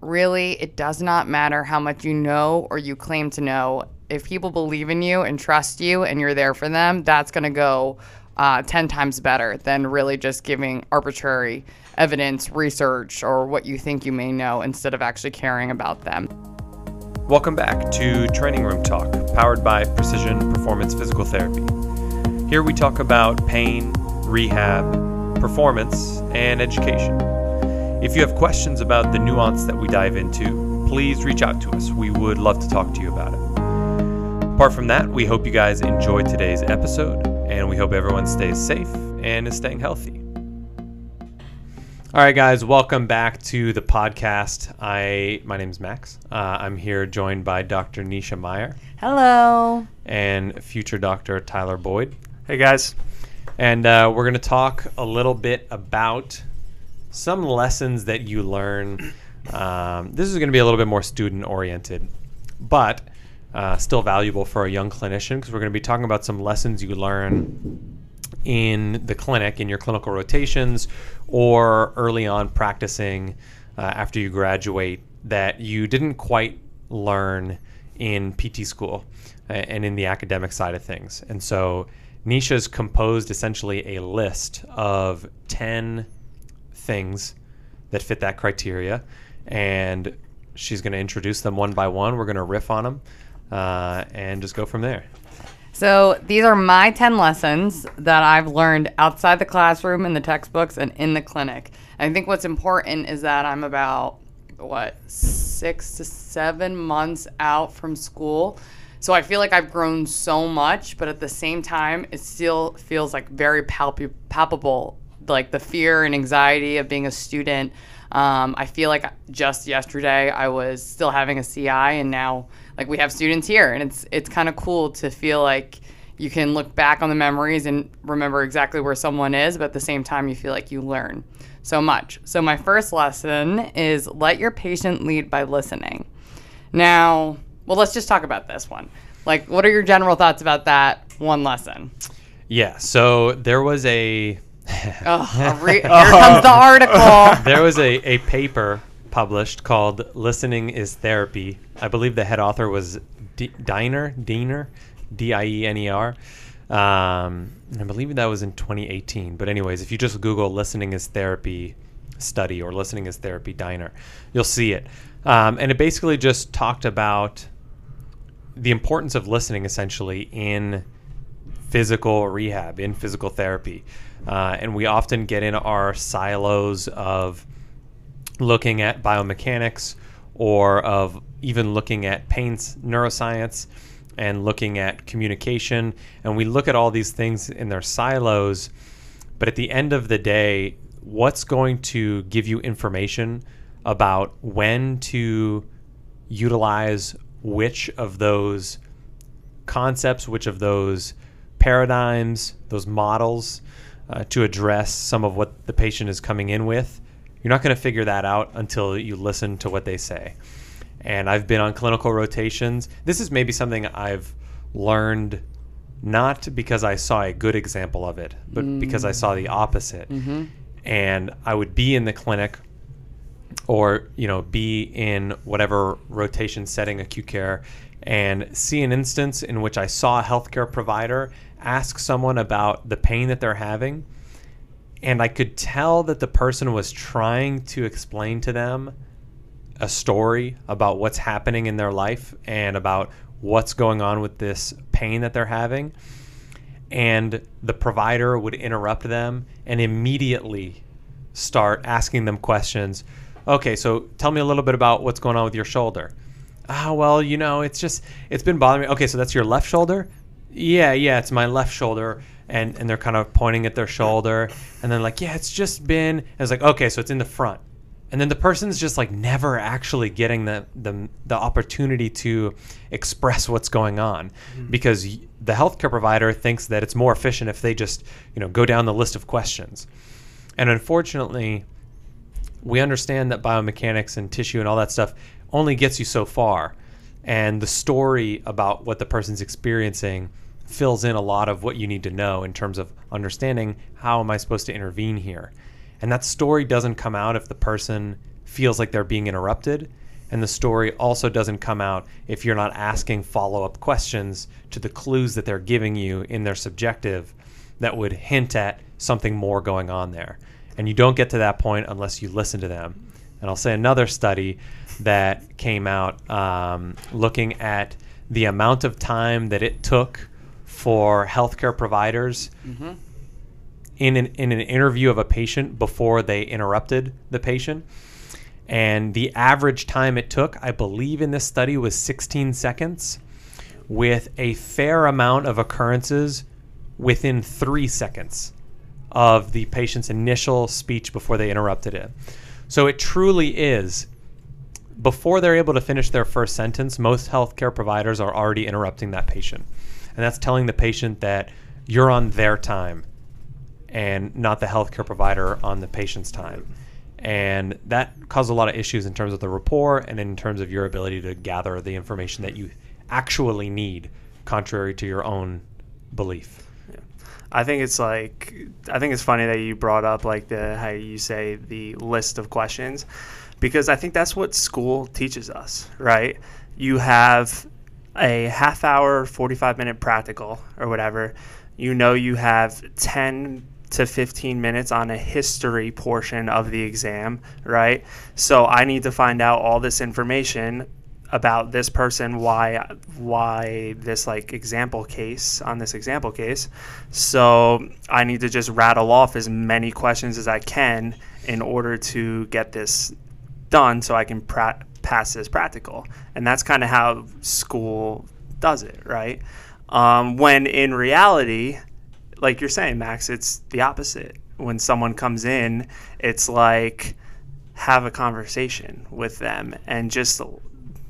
really, it does not matter how much you know or you claim to know. If people believe in you and trust you and you're there for them, that's going to go uh, 10 times better than really just giving arbitrary evidence, research, or what you think you may know instead of actually caring about them. Welcome back to Training Room Talk, powered by Precision Performance Physical Therapy. Here we talk about pain, rehab, performance, and education. If you have questions about the nuance that we dive into, please reach out to us. We would love to talk to you about it. Apart from that, we hope you guys enjoyed today's episode, and we hope everyone stays safe and is staying healthy. All right, guys, welcome back to the podcast. I my name is Max. Uh, I'm here joined by Dr. Nisha Meyer Hello. and future Dr. Tyler Boyd. Hey guys. And uh, we're going to talk a little bit about some lessons that you learn. Um, this is going to be a little bit more student oriented, but uh, still valuable for a young clinician because we're going to be talking about some lessons you learn in the clinic, in your clinical rotations, or early on practicing uh, after you graduate that you didn't quite learn in PT school and in the academic side of things. And so Nisha's composed essentially a list of 10 things that fit that criteria. And she's going to introduce them one by one. We're going to riff on them uh, and just go from there. So these are my 10 lessons that I've learned outside the classroom, in the textbooks, and in the clinic. I think what's important is that I'm about, what, six to seven months out from school. So I feel like I've grown so much, but at the same time, it still feels like very palp- palpable, like the fear and anxiety of being a student. Um, I feel like just yesterday I was still having a CI, and now like we have students here, and it's it's kind of cool to feel like you can look back on the memories and remember exactly where someone is, but at the same time you feel like you learn so much. So my first lesson is let your patient lead by listening. Now, well, let's just talk about this one. Like, what are your general thoughts about that one lesson? Yeah. So there was a Oh, re- here comes the article. there was a, a paper published called "Listening is Therapy." I believe the head author was D- Diner, Diener, D-I-E-N-E-R. Um, I believe that was in 2018. But anyways, if you just Google "Listening is Therapy" study or "Listening is Therapy Diner," you'll see it. Um, and it basically just talked about the importance of listening, essentially in physical rehab, in physical therapy. Uh, and we often get in our silos of looking at biomechanics or of even looking at pain neuroscience and looking at communication. And we look at all these things in their silos. But at the end of the day, what's going to give you information about when to utilize which of those concepts, which of those paradigms, those models uh, to address some of what the patient is coming in with. You're not going to figure that out until you listen to what they say. And I've been on clinical rotations. This is maybe something I've learned not because I saw a good example of it, but mm. because I saw the opposite. Mm-hmm. And I would be in the clinic or, you know, be in whatever rotation setting, acute care, and see an instance in which I saw a healthcare provider ask someone about the pain that they're having. And I could tell that the person was trying to explain to them a story about what's happening in their life and about what's going on with this pain that they're having. And the provider would interrupt them and immediately start asking them questions. Okay, so tell me a little bit about what's going on with your shoulder. Ah, oh, well, you know, it's just, it's been bothering me. Okay, so that's your left shoulder? Yeah, yeah, it's my left shoulder. And, and they're kind of pointing at their shoulder. And then, like, yeah, it's just been, and it's like, okay, so it's in the front and then the person's just like never actually getting the the, the opportunity to express what's going on mm-hmm. because the healthcare provider thinks that it's more efficient if they just you know go down the list of questions and unfortunately we understand that biomechanics and tissue and all that stuff only gets you so far and the story about what the person's experiencing fills in a lot of what you need to know in terms of understanding how am i supposed to intervene here and that story doesn't come out if the person feels like they're being interrupted. And the story also doesn't come out if you're not asking follow up questions to the clues that they're giving you in their subjective that would hint at something more going on there. And you don't get to that point unless you listen to them. And I'll say another study that came out um, looking at the amount of time that it took for healthcare providers Mm-hmm. in an, in an interview of a patient before they interrupted the patient. And the average time it took, I believe, in this study was 16 seconds, with a fair amount of occurrences within three seconds of the patient's initial speech before they interrupted it. So it truly is before they're able to finish their first sentence, most healthcare providers are already interrupting that patient. And that's telling the patient that you're on their time and not the healthcare provider on the patient's time. And that caused a lot of issues in terms of the rapport and in terms of your ability to gather the information that you actually need, contrary to your own belief. I think it's like I think it's funny that you brought up like the how you say the list of questions because I think that's what school teaches us, right? You have a half hour, 45 minute practical or whatever. You know you have 10 to 15 minutes on a history portion of the exam, right? So I need to find out all this information about this person why why this like example case on this example case so i need to just rattle off as many questions as i can in order to get this done so i can pra- pass this practical. And that's kind of how school does it right? Um, when in reality like you're saying max it's the opposite. When someone comes in it's like have a conversation with them and just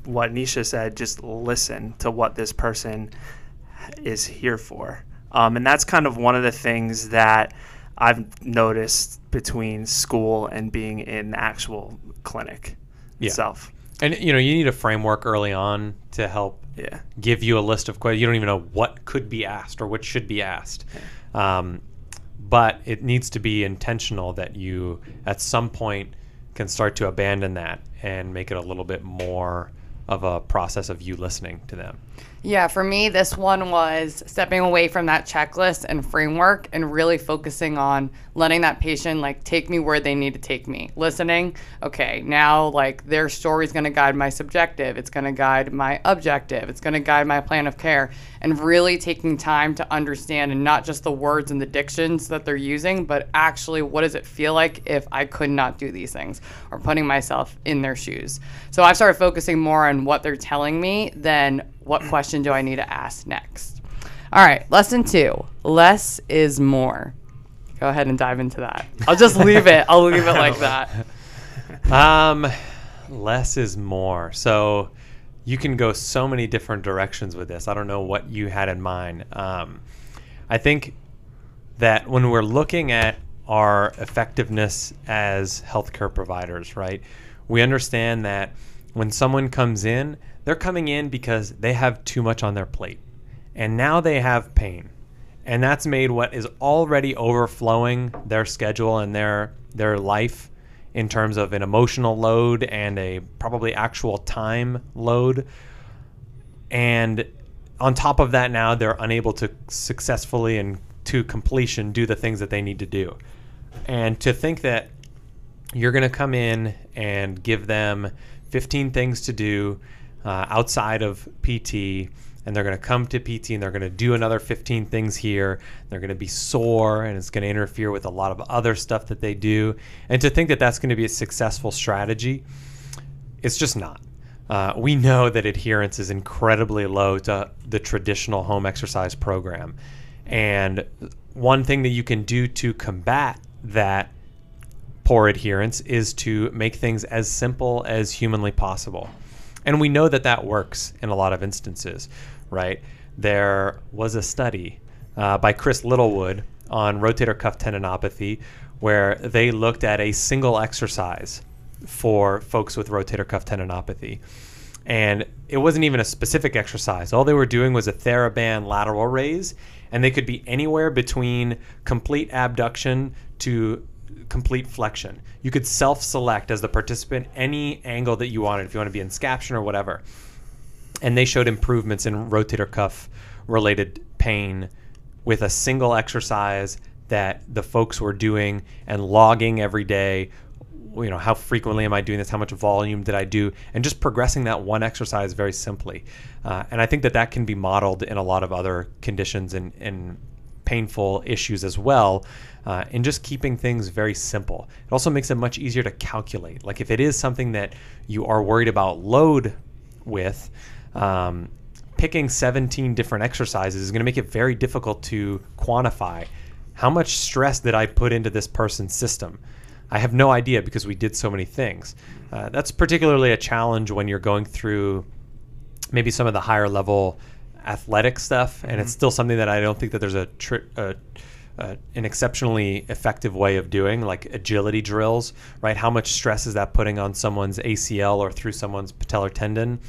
what Nisha said, just listen to what this person is here for. Um, and that's kind of one of the things that I've noticed between school and being in the actual clinic Yeah. itself. And you know, you need a framework early on to help Yeah. give you a list of questions. You don't even know what could be asked or what should be asked. Um, but it needs to be intentional that you, at some point, can start to abandon that and make it a little bit more of a process of you listening to them. Yeah, for me, this one was stepping away from that checklist and framework and really focusing on letting that patient like take me where they need to take me. Listening, okay, now like their story is going to guide my subjective, it's going to guide my objective, it's going to guide my plan of care, and really taking time to understand and not just the words and the dictions that they're using, but actually what does it feel like if I could not do these things or putting myself in their shoes. So I've started focusing more on what they're telling me than what question do I need to ask next? All right, lesson two less is more. Go ahead and dive into that. I'll just leave it. I'll leave it like that. Um, less is more. So you can go so many different directions with this. I don't know what you had in mind. Um, I think that when we're looking at our effectiveness as healthcare providers, right, we understand that when someone comes in, they're coming in because they have too much on their plate. And now they have pain. And that's made what is already overflowing their schedule and their their life in terms of an emotional load and a probably actual time load. And on top of that now they're unable to successfully and to completion do the things that they need to do. And to think that you're going to come in and give them 15 things to do uh, outside of PT, and they're going to come to PT and they're going to do another 15 things here. They're going to be sore, and it's going to interfere with a lot of other stuff that they do. And to think that that's going to be a successful strategy, it's just not. Uh, we know that adherence is incredibly low to the traditional home exercise program. And one thing that you can do to combat that poor adherence is to make things as simple as humanly possible. And we know that that works in a lot of instances, right? There was a study uh, by Chris Littlewood on rotator cuff tendinopathy where they looked at a single exercise for folks with rotator cuff tendinopathy. And it wasn't even a specific exercise. All they were doing was a TheraBand lateral raise, and they could be anywhere between complete abduction to complete flexion. You could self-select as the participant any angle that you wanted, if you want to be in scaption or whatever. And they showed improvements in rotator cuff related pain with a single exercise that the folks were doing and logging every day. You know how frequently am i doing this? How much volume did i do? And just progressing that one exercise very simply. Uh, and i think that that can be modeled in a lot of other conditions and, and painful issues as well uh, and just keeping things very simple. It also makes it much easier to calculate. Like if it is something that you are worried about load with um, picking 17 different exercises is going to make it very difficult to quantify how much stress did i put into this person's system I have no idea because we did so many things. Uh, that's particularly a challenge when you're going through maybe some of the higher level athletic stuff, and mm-hmm. it's still something that I don't think that there's a, tri- a uh, an exceptionally effective way of doing, like agility drills, right? How much stress is that putting on someone's ACL or through someone's patellar tendon?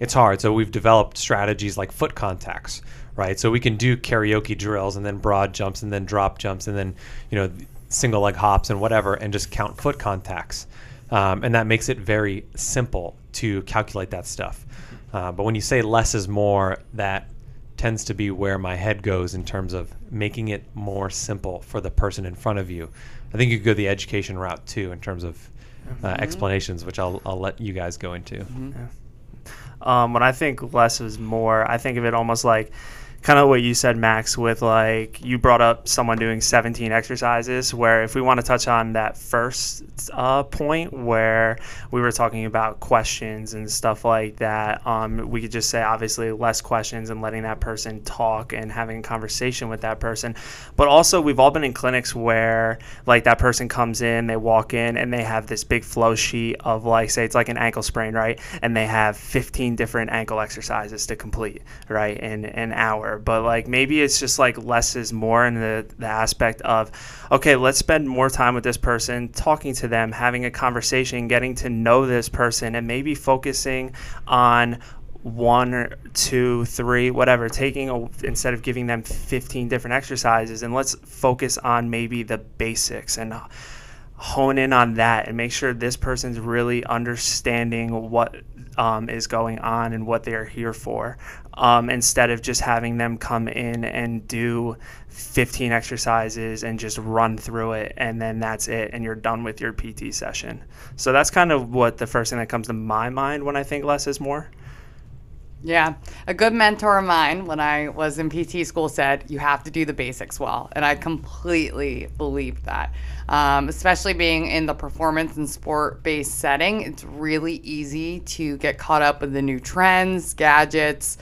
It's hard. So we've developed strategies like foot contacts, right? So we can do karaoke drills and then broad jumps and then drop jumps and then, you know, single leg hops and whatever and just count foot contacts. Um, and that makes it very simple to calculate that stuff. Uh, but when you say less is more, that tends to be where my head goes in terms of making it more simple for the person in front of you. I think you could go the education route too in terms of uh, mm-hmm. explanations, which I'll, I'll let you guys go into. Mm-hmm. Yeah. Um, when I think less is more, I think of it almost like kind of what you said, Max, with like you brought up someone doing 17 exercises. Where if we want to touch on that first uh, point where we were talking about questions and stuff like that, um, we could just say obviously less questions and letting that person talk and having a conversation with that person. But also, we've all been in clinics where like that person comes in, they walk in, and they have this big flow sheet of like, say, it's like an ankle sprain, right? And they have 15 different ankle exercises to complete, right, in an hour but like maybe it's just like less is more in the, the aspect of, okay, let's spend more time with this person, talking to them, having a conversation, getting to know this person, and maybe focusing on one two, three, whatever, taking a, instead of giving them 15 different exercises, and let's focus on maybe the basics and hone in on that and make sure this person's really understanding what um, is going on and what they are here for um, instead of just having them come in and do 15 exercises and just run through it and then that's it and you're done with your PT session. So that's kind of what the first thing that comes to my mind when I think less is more. Yeah. A good mentor of mine when I was in PT school said, you have to do the basics well. And I completely believed that. Um, especially being in the performance and sport based setting, it's really easy to get caught up with the new trends, gadgets,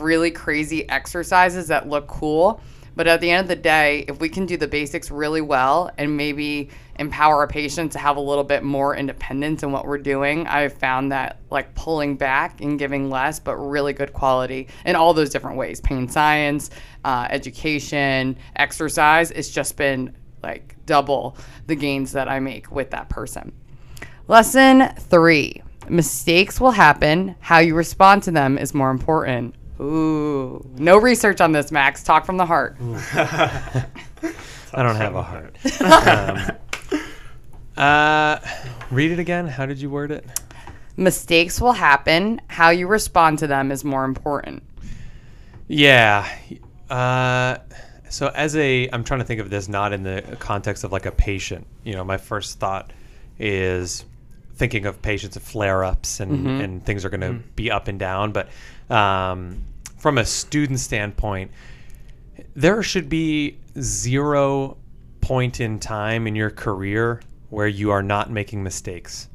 really crazy exercises that look cool. But at the end of the day, if we can do the basics really well and maybe empower a patient to have a little bit more independence in what we're doing, I've found that like pulling back and giving less, but really good quality in all those different ways pain science, uh, education, exercise, it's just been like double the gains that I make with that person. Lesson three mistakes will happen. How you respond to them is more important. Ooh, no research on this, Max. Talk from the heart. I don't have a heart. um, uh, read it again. How did you word it? Mistakes will happen. How you respond to them is more important. Yeah. Uh, so as a, I'm trying to think of this not in the context of like a patient. You know, my first thought is thinking of patients of flare-ups and, mm-hmm. and things are going to mm-hmm. be up and down, but um, from a student standpoint, there should be zero point in time in your career where you are not making mistakes.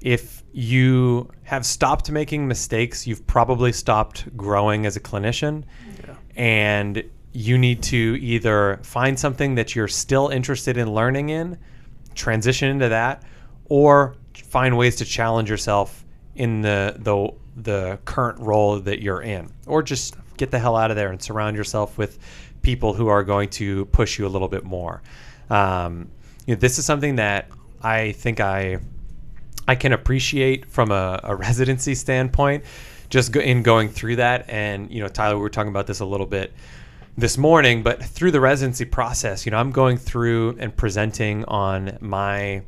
If you have stopped making mistakes, you've probably stopped growing as a clinician. Yeah. And you need to either find something that you're still interested in learning in, transition into that, or find ways to challenge yourself in the the the current role that you're in, or just get the hell out of there and surround yourself with people who are going to push you a little bit more. Um, you know, this is something that I think I I can appreciate from a, a residency standpoint, just go, in going through that. And you know, Tyler, we were talking about this a little bit. this morning, but through the residency process, you know, I'm going through and presenting on my,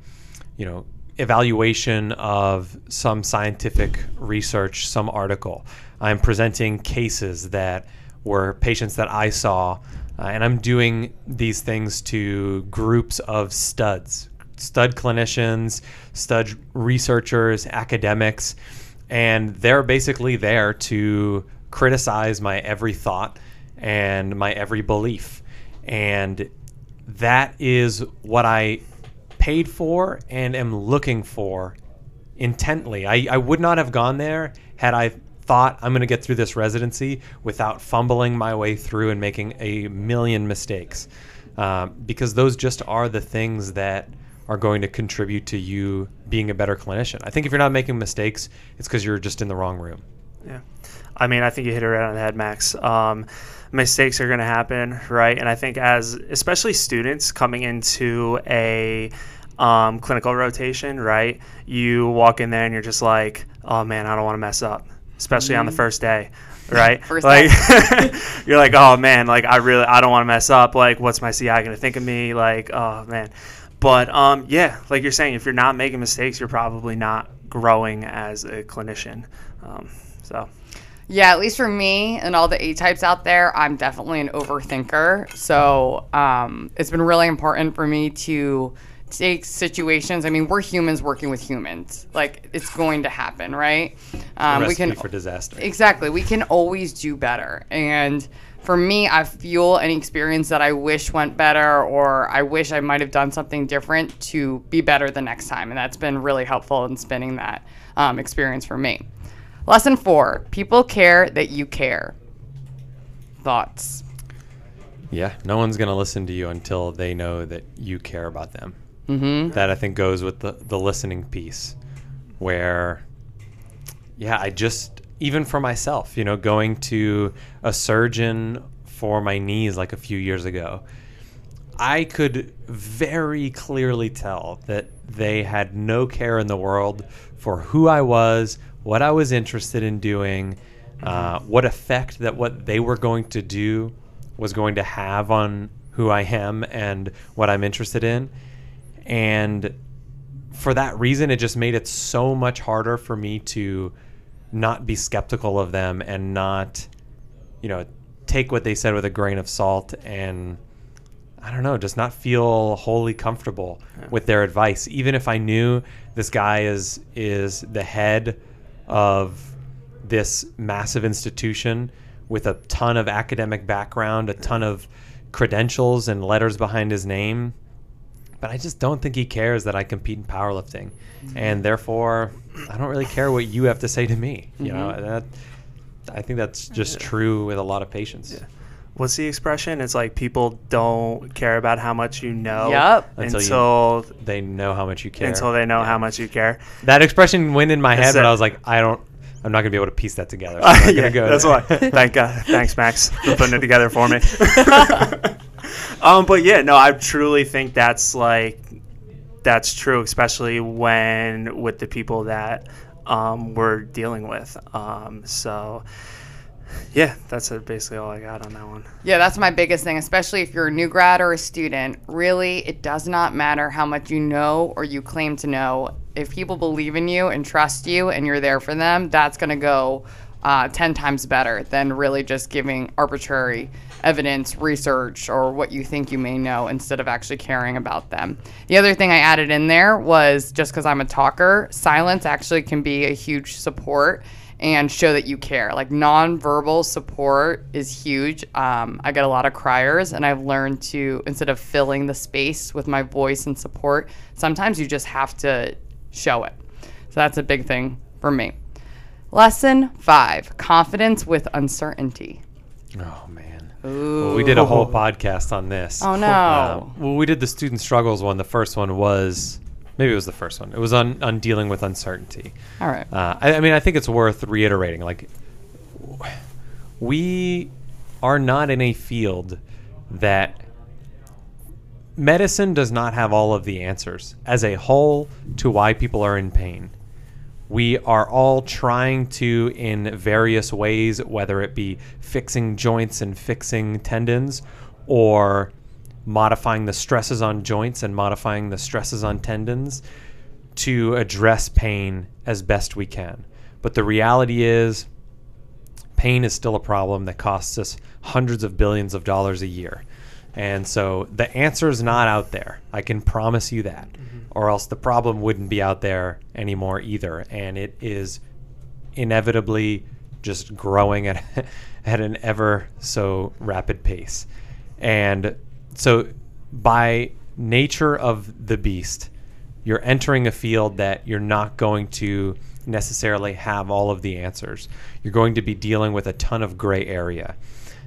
you know, evaluation of some scientific research, some article. I'm presenting cases that were patients that I saw, uh, and I'm doing these things to groups of studs, stud clinicians, stud researchers, academics, and they're basically there to criticize my every thought and my every belief. And that is what I paid for and am looking for intently. I, I would not have gone there had I thought I'm going to get through this residency without fumbling my way through and making a million mistakes. Um, because those just are the things that are going to contribute to you being a better clinician. I think if you're not making mistakes, it's because you're just in the wrong room. Yeah. I mean, I think you hit it right on the head, Max. Um, mistakes are going to happen, right? And I think as especially students coming into a um, clinical rotation, right? You walk in there and you're just like, oh man, I don't want to mess up, especially mm-hmm. on the mm-hmm. first day, right? First like you're like, oh man, like I really I don't want to mess up. Like, what's my CI gonna think of me? Like, oh man. But um, yeah, like you're saying, if you're not making mistakes, you're probably not growing as a clinician. Um, so. Yeah, at least for me and all the A types out there, I'm definitely an overthinker. So um, it's been really important for me to take situations. I mean, we're humans working with humans. Like it's going to happen, right? Um, we can for disaster. Exactly. We can always do better. And for me, I fuel any experience that I wish went better or I wish I might have done something different to be better the next time. And that's been really helpful in spinning that um, experience for me. Lesson four people care that you care. Thoughts? Yeah, no one's going to listen to you until they know that you care about them. Mm-hmm. That I think goes with the, the listening piece, where, yeah, I just, even for myself, you know, going to a surgeon for my knees like a few years ago, I could very clearly tell that they had no care in the world for who I was, what I was interested in doing, uh, what effect that what they were going to do was going to have on who I am and what I'm interested in. And for that reason, it just made it so much harder for me to not be skeptical of them and not, you know, take what they said with a grain of salt and I don't know, just not feel wholly comfortable yeah. with their advice. Even if I knew this guy is is the head of this massive institution with a ton of academic background, a ton of credentials and letters behind his name, but I just don't think he cares that I compete in powerlifting, mm-hmm. and therefore I don't really care what you have to say to me. You mm-hmm. know that I think that's just true with a lot of patients. Yeah. What's the expression? It's like people don't care about how much you know yep. until, until you, they know how much you care. Until they know yeah. how much you care. That expression went in my head, but I was like, I don't. I'm not gonna be able to piece that together. So yeah, go that's why. Thank God. Thanks, Max, for putting it together for me. um, but yeah, no, I truly think that's like that's true, especially when with the people that um, we're dealing with. Um, so yeah, that's basically all I got on that one. Yeah, that's my biggest thing, especially if you're a new grad or a student. Really, it does not matter how much you know or you claim to know. If people believe in you and trust you and you're there for them, that's going to go uh, 10 times better than really just giving arbitrary evidence, research, or what you think you may know instead of actually caring about them. The other thing I added in there was just because I'm a talker, silence actually can be a huge support and show that you care. Like nonverbal support is huge. Um, I get a lot of criers, and I've learned to, instead of filling the space with my voice and support, sometimes you just have to show it. So that's a big thing for me. Lesson five confidence with uncertainty. Oh, man. Well, we did a whole podcast on this. Oh, no. Uh, well, we did the student struggles one. The first one was maybe it was the first one. It was on, on dealing with uncertainty. All right. Uh, I, I mean, I think it's worth reiterating. Like, we are not in a field that medicine does not have all of the answers as a whole to why people are in pain we are all trying to, in various ways, whether it be fixing joints and fixing tendons or modifying the stresses on joints and modifying the stresses on tendons to address pain as best we can. But the reality is, pain is still a problem that costs us hundreds of billions of dollars a year. And so the answer is not out there. I can promise you that. Mm-hmm. Or else the problem wouldn't be out there anymore either. And it is inevitably just growing at, at an ever so rapid pace. And so, by nature of the beast, you're entering a field that you're not going to necessarily have all of the answers. You're going to be dealing with a ton of gray area.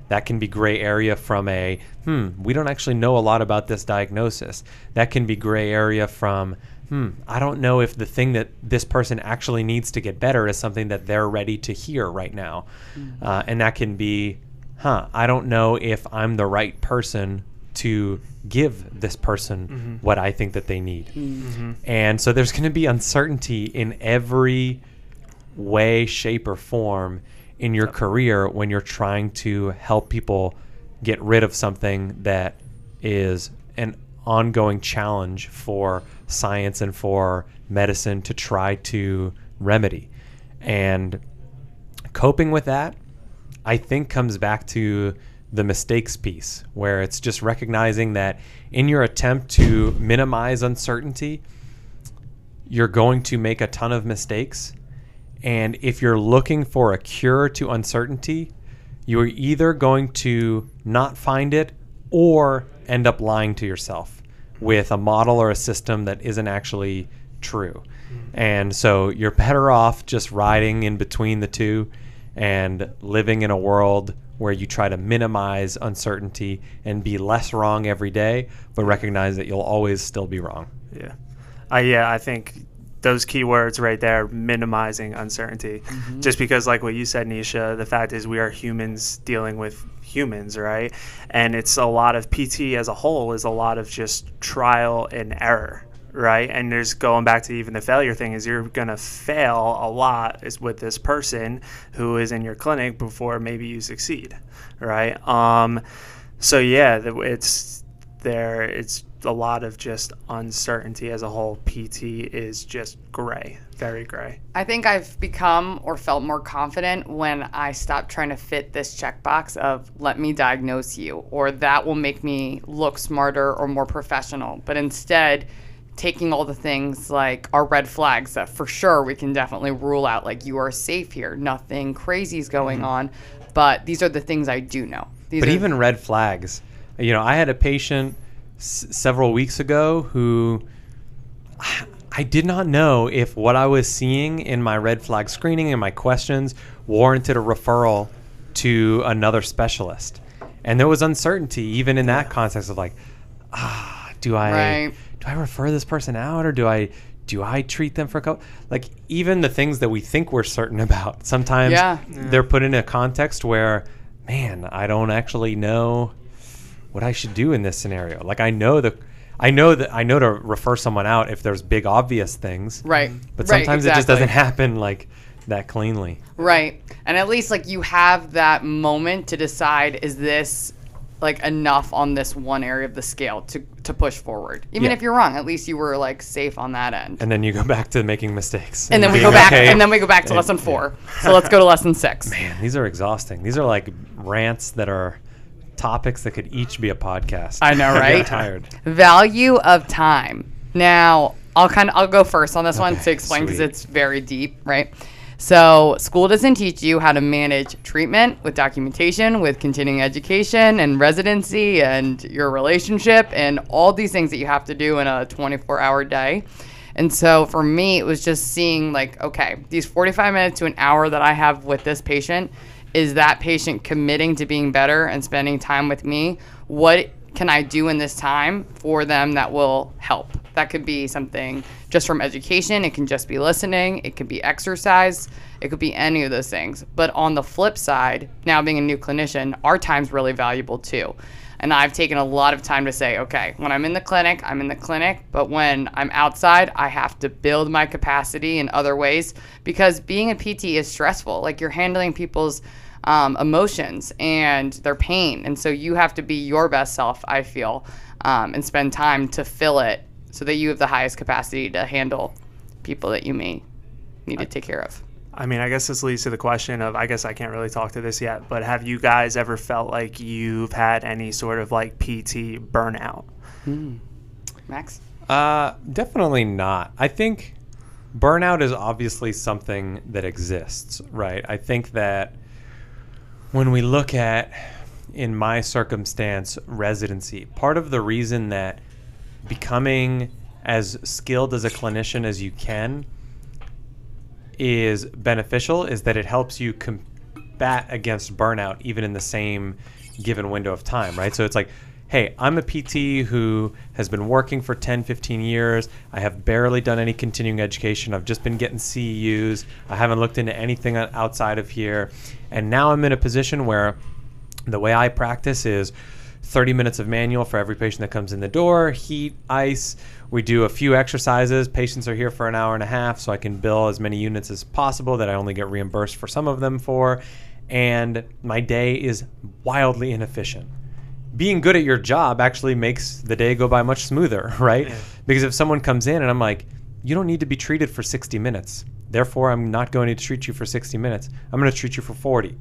That can be gray area from a, hmm, we don't actually know a lot about this diagnosis. That can be gray area from, hmm, I don't know if the thing that this person actually needs to get better is something that they're ready to hear right now. Mm-hmm. Uh, and that can be, huh, I don't know if I'm the right person to give this person mm-hmm. what I think that they need. Mm-hmm. And so there's going to be uncertainty in every way, shape, or form in your career when you're trying to help people get rid of something that is an ongoing challenge for science and for medicine to try to remedy. And coping with that, I think, comes back to the mistakes piece, where it's just recognizing that in your attempt to minimize uncertainty, you're going to make a ton of mistakes and if you're looking for a cure to uncertainty, you're either going to not find it or end up lying to yourself with a model or a system that isn't actually true. Mm-hmm. And so you're better off just riding in between the two and living in a world where you try to minimize uncertainty and be less wrong every day, but recognize that you'll always still be wrong. Yeah. Uh, yeah, I think those keywords right there, minimizing uncertainty. Mm-hmm. Just because, like what you said, Nisha, the fact is we are humans dealing with humans, right? And it's a lot of PT as a whole is a lot of just trial and error, right? And there's going back to even the failure thing is you're gonna fail a lot is with this person who is in your clinic before maybe you succeed, right? Um, so yeah, it's there. It's a lot of just uncertainty as a whole. PT is just gray, very gray. I think I've become or felt more confident when I stopped trying to fit this checkbox of let me diagnose you or that will make me look smarter or more professional. But instead, taking all the things like our red flags that for sure we can definitely rule out like you are safe here, nothing crazy is going mm-hmm. on. But these are the things I do know. These but even red flags, you know, I had a patient s- several weeks ago who I did not know if what I was seeing in my red flag screening and my questions warranted a referral to another specialist. And there was uncertainty even in that context of like, ah, do I right. Do I refer this person out or do I do I treat them for a couple? Like even the things that we think we're certain about, sometimes yeah. they're put in a context where, man, I don't actually know what I should do in this scenario. Like I know the I know that I know to refer someone out if there's big obvious things. Right. But sometimes right, exactly. it just doesn't happen like that cleanly. Right. And at least like you have that moment to decide is this like enough on this one area of the scale to to push forward. Even yeah. if you're wrong, at least you were like safe on that end. And then you go back to making mistakes. And, and then we go back okay. and then we go back to lesson 4. So let's go to lesson 6. Man, these are exhausting. These are like rants that are topics that could each be a podcast. I know, right? tired. Value of time. Now, I'll kind of I'll go first on this okay, one to explain because it's very deep, right? So, school doesn't teach you how to manage treatment with documentation, with continuing education and residency and your relationship and all these things that you have to do in a 24 hour day. And so for me, it was just seeing like, okay, these 45 minutes to an hour that I have with this patient, is that patient committing to being better and spending time with me? What can I do in this time for them that will help? That could be something just from education, it can just be listening, it could be exercise, it could be any of those things. But on the flip side, now being a new clinician, our time's really valuable too. And I've taken a lot of time to say, okay, when I'm in the clinic, I'm in the clinic, but when I'm outside, I have to build my capacity in other ways because being a PT is stressful. Like you're handling people's um, emotions and their pain. And so you have to be your best self, I feel, um, and spend time to fill it so that you have the highest capacity to handle people that you may need to take care of. I mean, I guess this leads to the question of I guess I can't really talk to this yet, but have you guys ever felt like you've had any sort of like PT burnout? Max? Uh, definitely not. I think burnout is obviously something that exists, right? I think that when we look at, in my circumstance, residency, part of the reason that becoming as skilled as a clinician as you can is beneficial is that it helps you combat against burnout even in the same given window of time, right? So it's like, hey, I'm a PT who has been working for 10, 15 years. I have barely done any continuing education. I've just been getting CEUs. I haven't looked into anything outside of here. And now I'm in a position where the way I practice is 30 minutes of manual for every patient that comes in the door, heat, ice. We do a few exercises. Patients are here for an hour and a half, so I can bill as many units as possible that I only get reimbursed for some of them for. And my day is wildly inefficient. Being good at your job actually makes the day go by much smoother, right? Yeah. Because if someone comes in and I'm like, you don't need to be treated for 60 minutes. Therefore, I'm not going to treat you for 60 minutes. I'm going to treat you for 40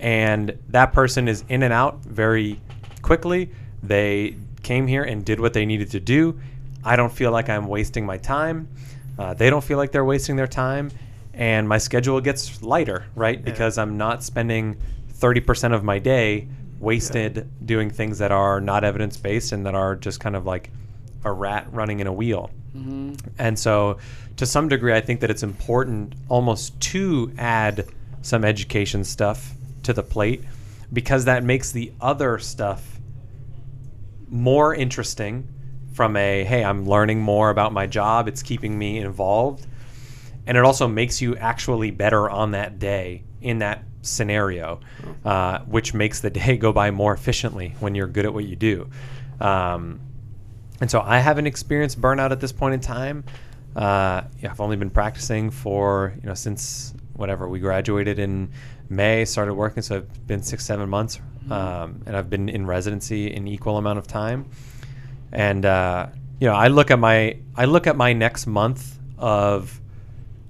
and that person is in and out very quickly. They came here and did what they needed to do. I don't feel like I'm wasting my time. Uh, they don't feel like they're wasting their time, and my schedule gets lighter, right? Because I'm not spending 30% of my day wasted doing things that are not evidence based and that are just kind of like a rat running in a wheel. Mm-hmm. And so, to some degree, I think that it's important almost to add some education stuff to the plate because that makes the other stuff more interesting from a hey, I'm learning more about my job, it's keeping me involved. And it also makes you actually better on that day in that scenario, uh, which makes the day go by more efficiently when you're good at what you do. Um, and so I haven't experienced burnout at this point in time. Uh, yeah, I've only been practicing for you know since whatever we graduated in May, started working, so I've been six seven months, um, and I've been in residency an equal amount of time. And uh, you know, I look at my I look at my next month of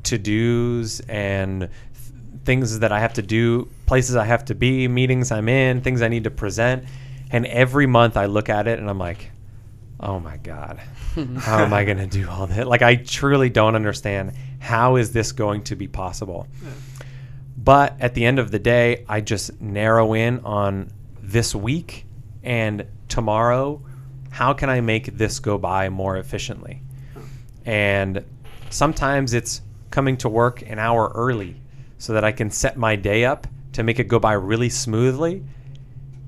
to dos and things that I have to do, places I have to be, meetings I'm in, things I need to present. And every month I look at it and I'm like, oh my God, how am I going to do all that? Like, I truly don't understand how is this going to be possible. But at the end of the day, I just narrow in on this week and tomorrow. How can I make this go by more efficiently? And sometimes it's coming to work an hour early so that I can set my day up to make it go by really smoothly.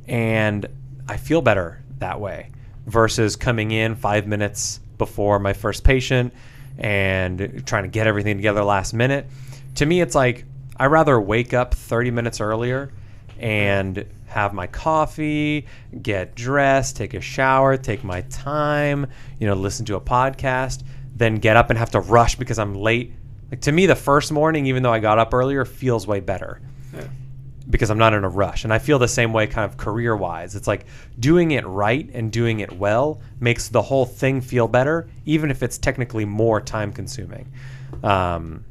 And I feel better that way versus coming in five minutes before my first patient and trying to get everything together last minute. To me, it's like I rather wake up 30 minutes earlier and have my coffee, get dressed, take a shower, take my time, you know, listen to a podcast, then get up and have to rush because I'm late. Like to me, the first morning, even though I got up earlier, feels way better Yeah. because I'm not in a rush. And I feel the same way kind of career wise. It's like doing it right and doing it well makes the whole thing feel better, even if it's technically more time consuming. Um,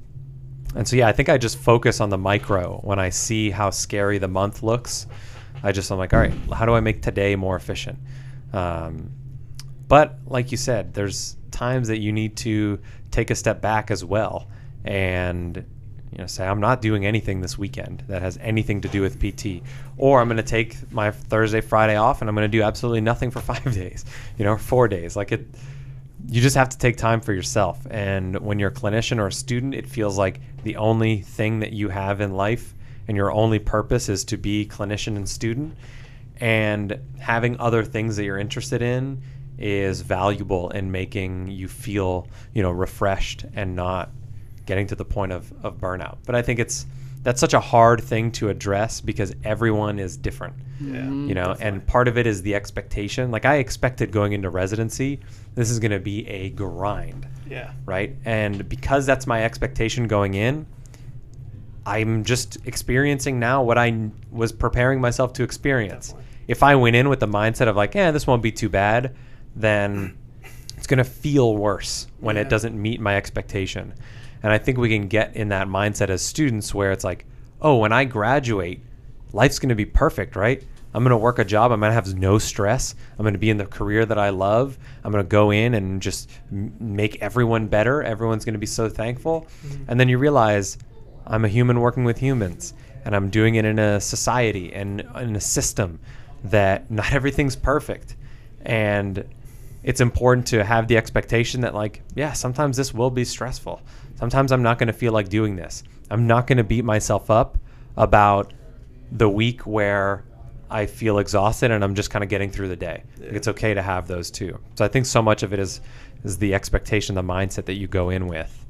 and so, yeah, I think I just focus on the micro when I see how scary the month looks. I just, I'm like, all right, how do I make today more efficient? Um, but like you said, there's times that you need to take a step back as well and you know say I'm not doing anything this weekend that has anything to do with PT or I'm going to take my Thursday Friday off and I'm going to do absolutely nothing for 5 days, you know, 4 days. Like it you just have to take time for yourself and when you're a clinician or a student, it feels like the only thing that you have in life and your only purpose is to be clinician and student and having other things that you're interested in is valuable in making you feel you know refreshed and not getting to the point of, of burnout but i think it's that's such a hard thing to address because everyone is different Yeah. Mm-hmm. you know and part of it is the expectation like i expected going into residency this is going to be a grind Yeah. right and because that's my expectation going in i'm just experiencing now what I was preparing myself to experience Definitely. if i went in with the mindset of like yeah this won't be too bad then it's going to feel worse when Yeah. it doesn't meet my expectation and i think we can get in that mindset as students where it's like oh when i graduate life's going to be perfect right? I'm going to work a job i'm going to have no stress i'm going to be in the career that i love i'm going to go in and just m- make everyone better everyone's going to be so thankful. Mm-hmm. And then you realize i'm a human working with humans and i'm doing it in a society and in a system that not everything's perfect. And it's important to have the expectation that like yeah sometimes this will be stressful sometimes i'm not going to feel like doing this. I'm not going to beat myself up about the week where i feel exhausted and i'm just kind of getting through the day. Like, it's okay to have those too. So i think so much of it is is the expectation the mindset that you go in with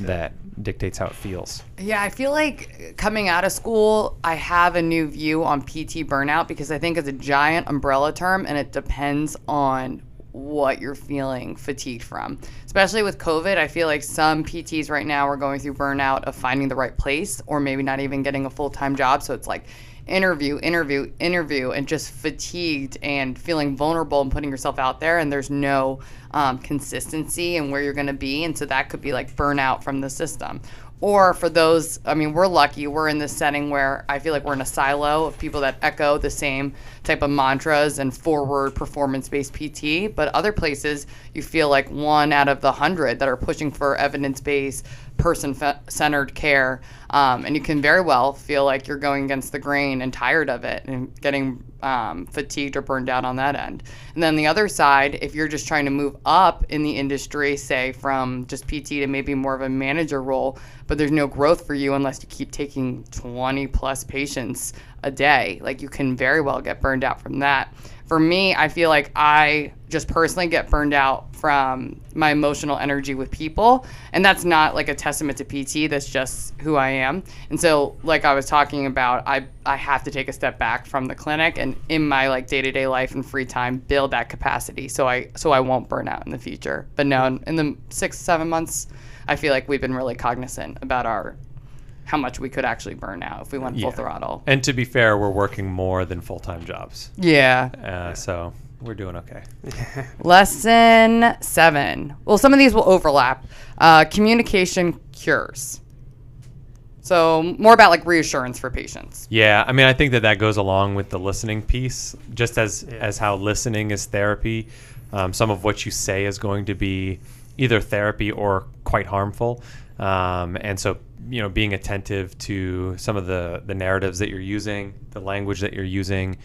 that dictates how it feels. Yeah, I feel like coming out of school, I have a new view on PT burnout because I think it's a giant umbrella term and it depends on what you're feeling fatigued from. Especially with COVID, I feel like some PTs right now are going through burnout of finding the right place or maybe not even getting a full time job. So it's like interview, interview, interview, and just fatigued and feeling vulnerable and putting yourself out there. And there's no um, consistency in where you're going to be. And so that could be like burnout from the system. Or for those, I mean, we're lucky. We're in this setting where I feel like we're in a silo of people that echo the same type of mantras and forward performance based PT. But other places, you feel like one out of the hundred that are pushing for evidence based, person centered care. Um, and you can very well feel like you're going against the grain and tired of it and getting um, fatigued or burned out on that end. And then the other side, if you're just trying to move up in the industry, say from just PT to maybe more of a manager role, but there's no growth for you unless you keep taking 20 plus patients a day, like you can very well get burned out from that. For me, I feel like I just personally get burned out from my emotional energy with people. And that's not like a testament to PT, that's just who I am. And so, like I was talking about, I, I have to take a step back from the clinic and in my like day to day life and free time, build that capacity so I so I won't burn out in the future. But no, in, in the six, seven months, I feel like we've been really cognizant about our how much we could actually burn out if we went full Yeah. throttle. and to be fair we're working more than full-time jobs Yeah. uh, so we're doing okay Lesson seven. Well, some of these will overlap. Uh, communication cures. So more about like reassurance for patients. Yeah, I mean, I think that that goes along with the listening piece, just as Yeah. as how listening is therapy. Um, some of what you say is going to be either therapy or quite harmful, um, and so you know, being attentive to some of the the narratives that you're using, the language that you're using,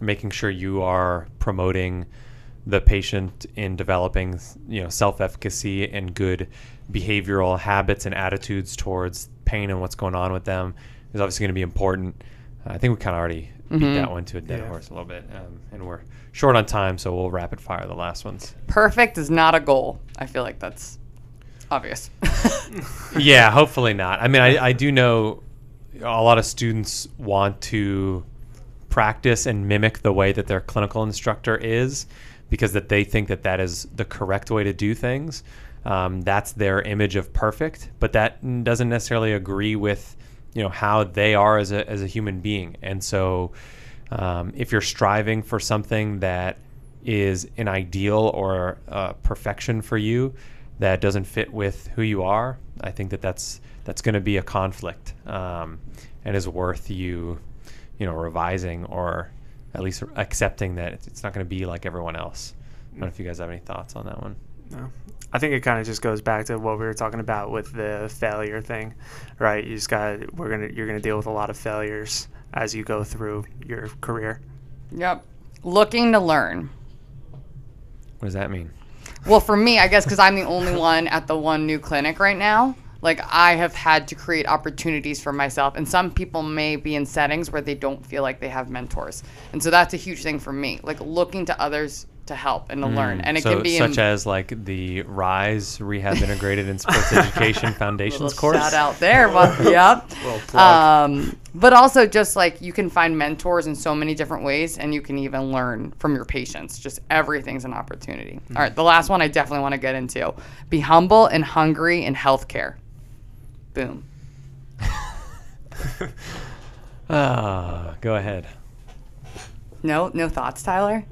making sure you are promoting the patient in developing you know self-efficacy and good behavioral habits and attitudes towards pain and what's going on with them is obviously going to be important. I think we kind of already beat that one to a dead Yeah. horse a little bit, um, and we're short on time, so we'll rapid fire the last ones. Perfect is not a goal. I feel like that's obvious. yeah, hopefully not. I mean, I, I do know a lot of students want to practice and mimic the way that their clinical instructor is because that they think that that is the correct way to do things. Um, that's their image of perfect, but that doesn't necessarily agree with you know how they are as a as a human being. And so, um, if you're striving for something that is an ideal or uh, perfection for you that doesn't fit with who you are, I think that that's that's going to be a conflict um, and is worth you, you know, revising or at least accepting that it's- it's not going to be like everyone else. I don't know if you guys have any thoughts on that one. No. I think it kind of just goes back to what we were talking about with the failure thing, right? You just got we're gonna you're gonna deal with a lot of failures as you go through your career. yep. Looking to learn. What does that mean? Well, for me, I guess because I'm the only one at the one new clinic right now, like I have had to create opportunities for myself. And some people may be in settings where they don't feel like they have mentors. And so that's a huge thing for me. Like looking to others to help and to learn. And it Mm. so can be such in, as like the Rise Rehab Integrated in Sports Education Foundations course. shout out there. But, yep. Um, but also just like you can find mentors in so many different ways and you can even learn from your patients. Just everything's an opportunity. All right, the last one I definitely want to get into. Be humble and hungry in healthcare. Boom. Ah, go ahead. No, no thoughts, Tyler?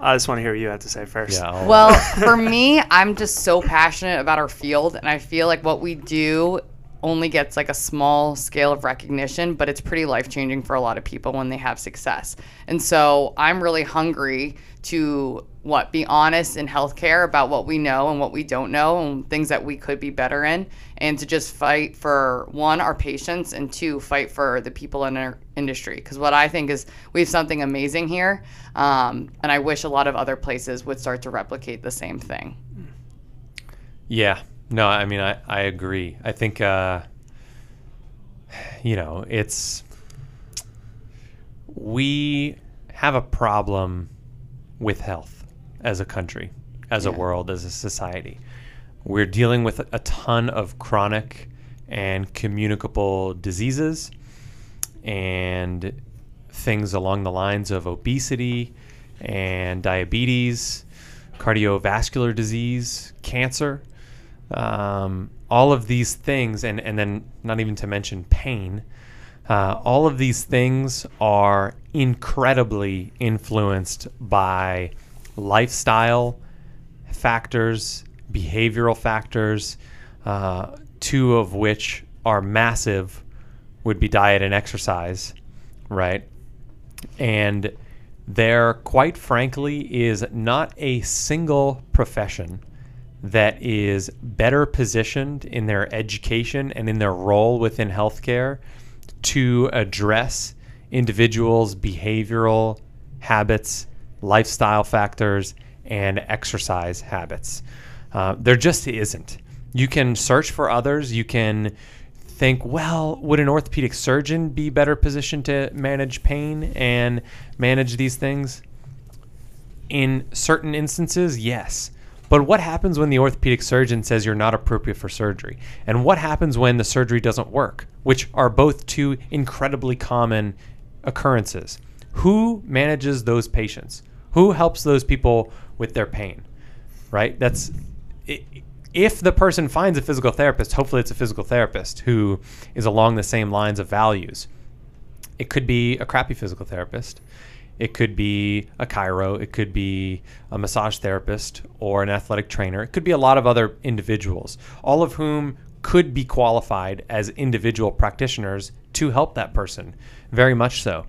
I just want to hear what you have to say first. Yeah. I'll- Well, for me, I'm just so passionate about our field, and I feel like what we do only gets like a small scale of recognition, but it's pretty life changing for a lot of people when they have success. And so I'm really hungry to what be honest in healthcare about what we know and what we don't know and things that we could be better in and to just fight for one our patients and two fight for the people in our industry because what i think is we have something amazing here um, and i wish a lot of other places would start to replicate the same thing Yeah. No, I mean, I, I agree. I think, uh, you know, it's, we have a problem with health as a country, as a world, as a society. We're dealing with a ton of chronic and communicable diseases and things along the lines of obesity and diabetes, cardiovascular disease, cancer, um, all of these things, and, and then not even to mention pain, uh, all of these things are incredibly influenced by lifestyle factors, behavioral factors, uh, two of which are massive would be diet and exercise, right? And there, quite frankly, is not a single profession that is better positioned in their education and in their role within healthcare to address individuals' behavioral habits, lifestyle factors, and exercise habits. Uh, there just isn't. You can search for others. You can think, well, would an orthopedic surgeon be better positioned to manage pain and manage these things? In certain instances, yes. But what happens when the orthopedic surgeon says you're not appropriate for surgery? And what happens when the surgery doesn't work? Which are both two incredibly common occurrences. Who manages those patients? Who helps those people with their pain? Right? That's if the person finds a physical therapist, hopefully it's a physical therapist who is along the same lines of values. It could be a crappy physical therapist. It could be a chiro. It could be a massage therapist or an athletic trainer. It could be a lot of other individuals, all of whom could be qualified as individual practitioners to help that person, very much so.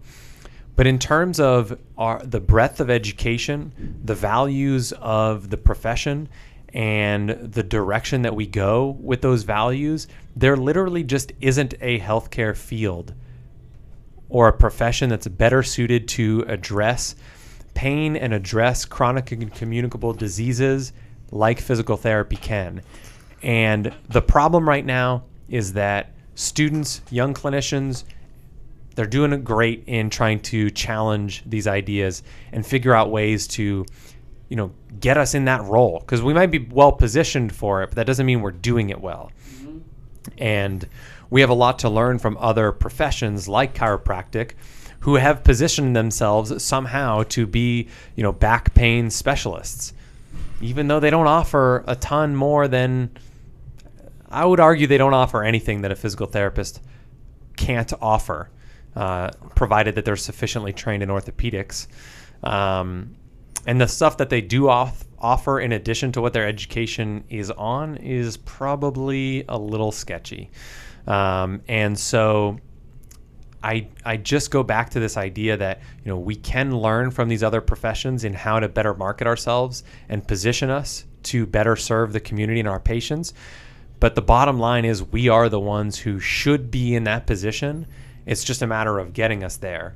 But in terms of our, the breadth of education, the values of the profession, and the direction that we go with those values, there literally just isn't a healthcare field or a profession that's better suited to address pain and address chronic and communicable diseases like physical therapy can. And the problem right now is that students, young clinicians, they're doing great in trying to challenge these ideas and figure out ways to you know get us in that role. Because we might be well positioned for it but that doesn't mean we're doing it well. Mm-hmm. And we have a lot to learn from other professions like chiropractic who have positioned themselves somehow to be you know back pain specialists even though they don't offer a ton more than i would argue they don't offer anything that a physical therapist can't offer uh, provided that they're sufficiently trained in orthopedics. Um, and the stuff that they do off- offer in addition to what their education is on is probably a little sketchy. Um, and so I, I just go back to this idea that you know we can learn from these other professions in how to better market ourselves and position us to better serve the community and our patients. But the bottom line is we are the ones who should be in that position it's just a matter of getting us there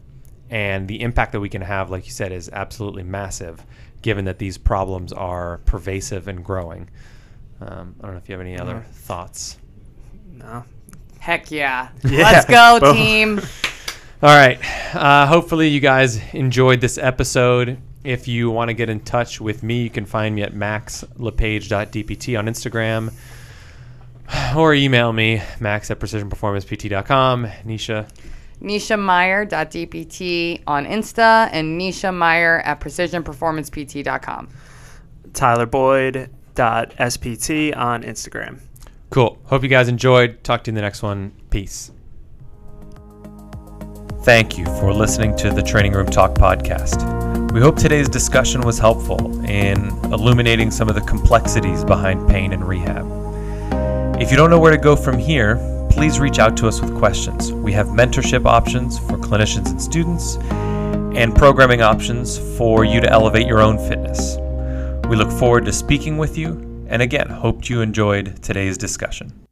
and the impact that we can have like you said is absolutely massive given that these problems are pervasive and growing um, i don't know if you have any other thoughts No. Heck yeah. Yeah. Let's go, Boom. team. All right. Uh, hopefully, you guys enjoyed this episode. If you want to get in touch with me, you can find me at maxlepage.dpt on Instagram or email me, max at precisionperformancept.com. Nisha, nisha NishaMeyer.dpt on Insta and Nisha Meyer at precisionperformancept.com. Tyler Boyd dot spt on Instagram. cool. Hope you guys enjoyed. Talk to you in the next one. Peace. Thank you for listening to the Training Room Talk podcast. We hope today's discussion was helpful in illuminating some of the complexities behind pain and rehab. If you don't know where to go from here, please reach out to us with questions. We have mentorship options for clinicians and students, and programming options for you to elevate your own fitness. We look forward to speaking with you, and again, hope you enjoyed today's discussion.